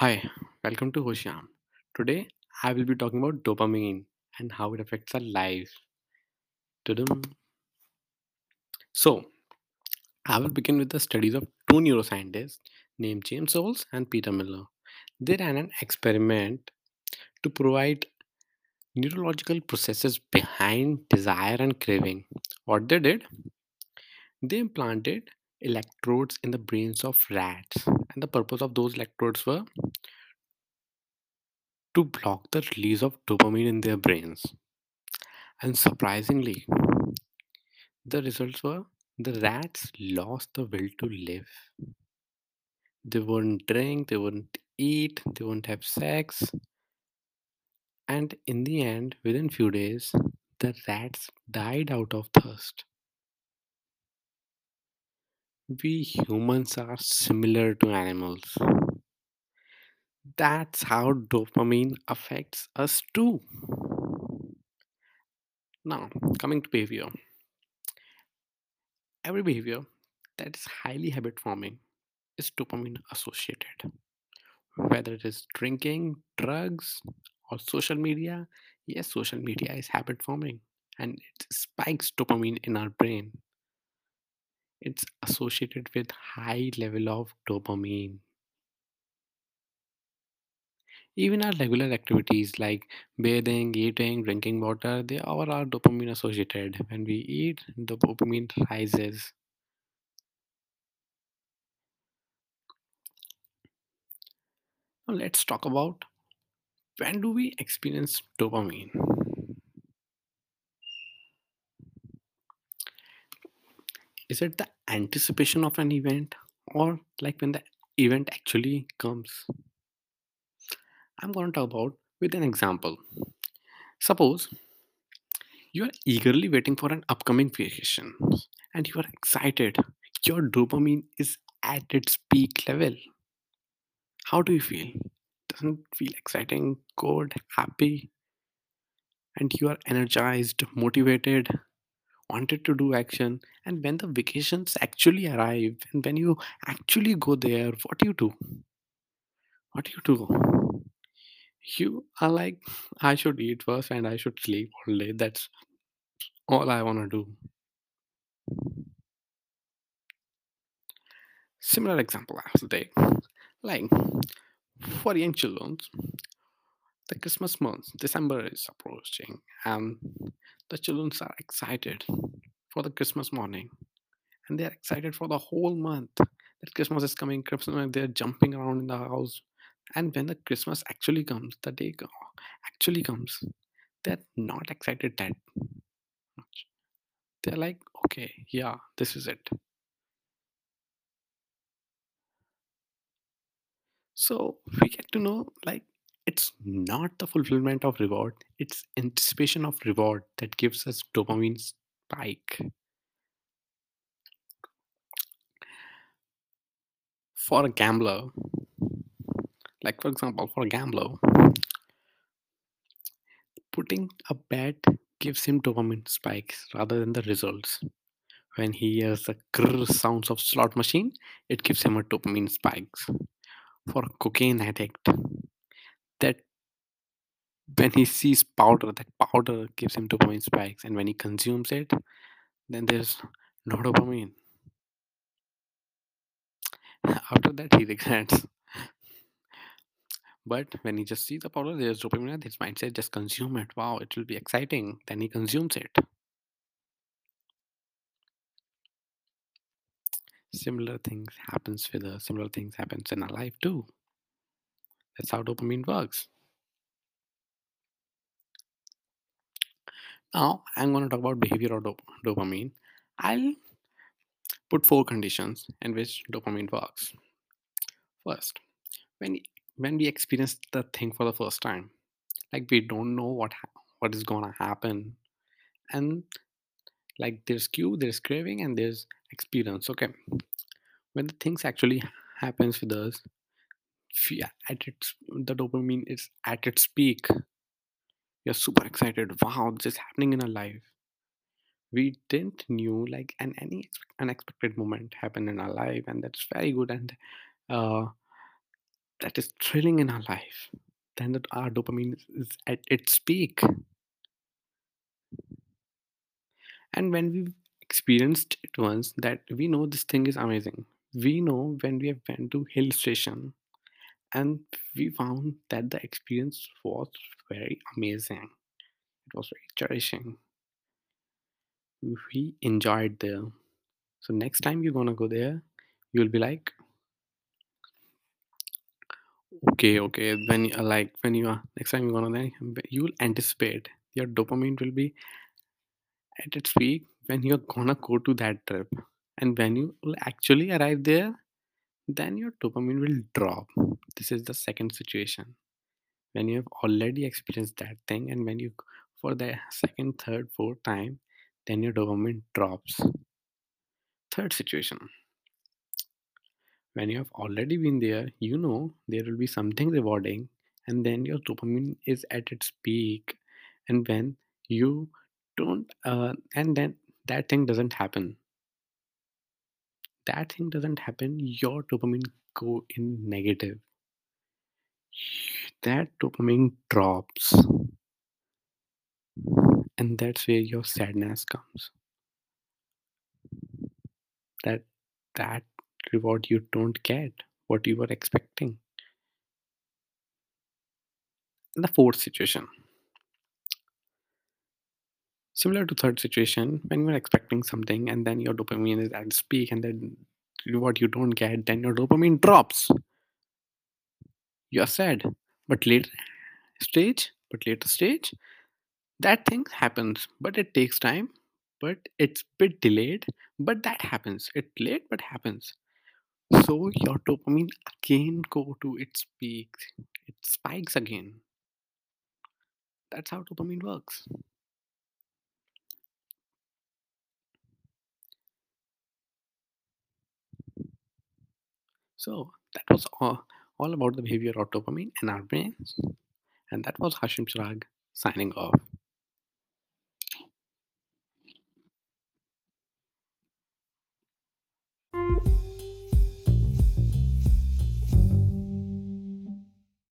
Hi, welcome to Hosham. Today I will be talking about dopamine and how it affects our lives. Tudum. So, I will begin with the studies of two neuroscientists named James Olds and Peter Milner. They ran an experiment to provide neurological processes behind desire and craving. What they did, they implanted electrodes in the brains of rats, and the purpose of those electrodes were to block the release of dopamine in their brains. And surprisingly, The results were the rats lost the will to live. They wouldn't drink, they wouldn't eat, they wouldn't have sex, and in the end, within few days, the rats died out of thirst. We humans are similar to animals. That's how dopamine affects us too. Now, coming to behavior. Every behavior that is highly habit forming is dopamine associated. whether it is drinking, drugs, or social media. Yes, social media is habit forming and it spikes dopamine in our brain. It's associated with high level of dopamine. Even our regular activities like bathing, eating, drinking water, they all are dopamine associated. When we eat, the dopamine rises. Now let's talk about when do we experience dopamine? Is it the anticipation of an event or like when the event actually comes? I'm going to talk about with an example. Suppose you are eagerly waiting for an upcoming vacation and you are excited. Your dopamine is at its peak level. How do you feel? Doesn't feel exciting, good, happy, and you are energized, motivated, wanted to do action. And when the vacations actually arrive and when you actually go there, what do you do? What do you do? You are like, I should eat first and I should sleep all day. That's all I want to do. Similar example I will take. Like for young children, the Christmas month, December is approaching, and the children are excited for the Christmas morning, and they are excited for the whole month that Christmas is coming. Christmas, they're jumping around in the house, and when the Christmas actually comes, the day actually comes, they're not excited that much. They're like, okay, yeah, this is it. So we get to know like it's not the fulfillment of reward, it's anticipation of reward that gives us dopamine spike. For a gambler, like for example, for a gambler, putting a bet gives him dopamine spikes rather than the results. When he hears the grrr sounds of slot machine, it gives him a dopamine spikes. For a cocaine addict, that when he sees powder, that powder gives him dopamine spikes, and when he consumes it, then there's no dopamine. After that, he regrets. But when he just sees the powder, there's dopamine. His mindset just consume it. Wow, it will be exciting. Then he consumes it. Similar things happens with us. Similar things happens in our life too. That's how dopamine works. Now I'm going to talk about behavior of dop- dopamine. I'll put four conditions in which dopamine works. First, when when we experience the thing for the first time, like we don't know what ha- what is gonna happen, and like there's cue, there's craving, and there's experience. Okay, when the things actually happens with us, at its the dopamine is at its peak. You're super excited. Wow, this is happening in our life. We didn't knew like an any ex- unexpected moment happened in our life, and that's very good. And uh, that is thrilling in our life, then that our dopamine is is at its peak. And when we've experienced it once, that we know this thing is amazing. We know when we have went to hill station and we found that the experience was very amazing. It was very cherishing. We enjoyed there. So next time you're gonna go there, you'll be like, okay, okay. When you like when you are next time you're gonna there, you will anticipate your dopamine will be at its peak when you're gonna go to that trip. And when you will actually arrive there, then your dopamine will drop. This is the second situation. When you have already experienced that thing, and when you for the second, third, fourth time, then your dopamine drops. Third situation. When you have already been there, you know there will be something rewarding, and then your dopamine is at its peak. And when you don't, uh, and then that thing doesn't happen that thing doesn't happen, your dopamine go in negative. That dopamine drops, and that's where your sadness comes. That that reward you don't get what you were expecting. The fourth situation, similar to third situation, when you're expecting something and then your dopamine is at its peak, and then what you don't get, then your dopamine drops. You're sad, but later stage, but later stage, that thing happens but it takes time but it's bit delayed but that happens. It late but happens. So your dopamine again go to its peak. It spikes again. That's how dopamine works so that was all, all about the behavior of dopamine in our brains and that was hashim chirag signing off